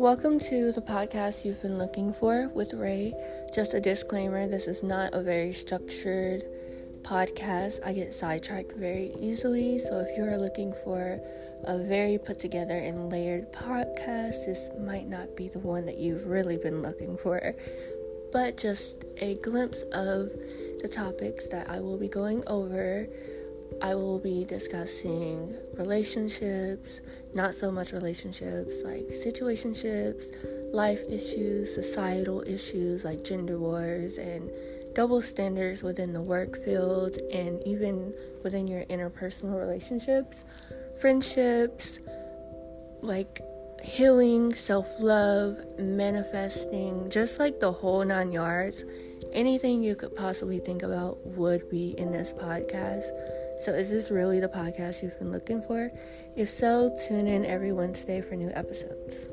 Welcome to the podcast you've been looking for with Ray. Just a disclaimer this is not a very structured podcast. I get sidetracked very easily, so if you are looking for a very put together and layered podcast, this might not be the one that you've really been looking for. But just a glimpse of the topics that I will be going over I will be discussing relationships, not so much relationships, like situationships, life issues, societal issues like gender wars and double standards within the work field and even within your interpersonal relationships, friendships, like healing, self love, manifesting, just like the whole nine yards. Anything you could possibly think about would be in this podcast. So, is this really the podcast you've been looking for? If so, tune in every Wednesday for new episodes.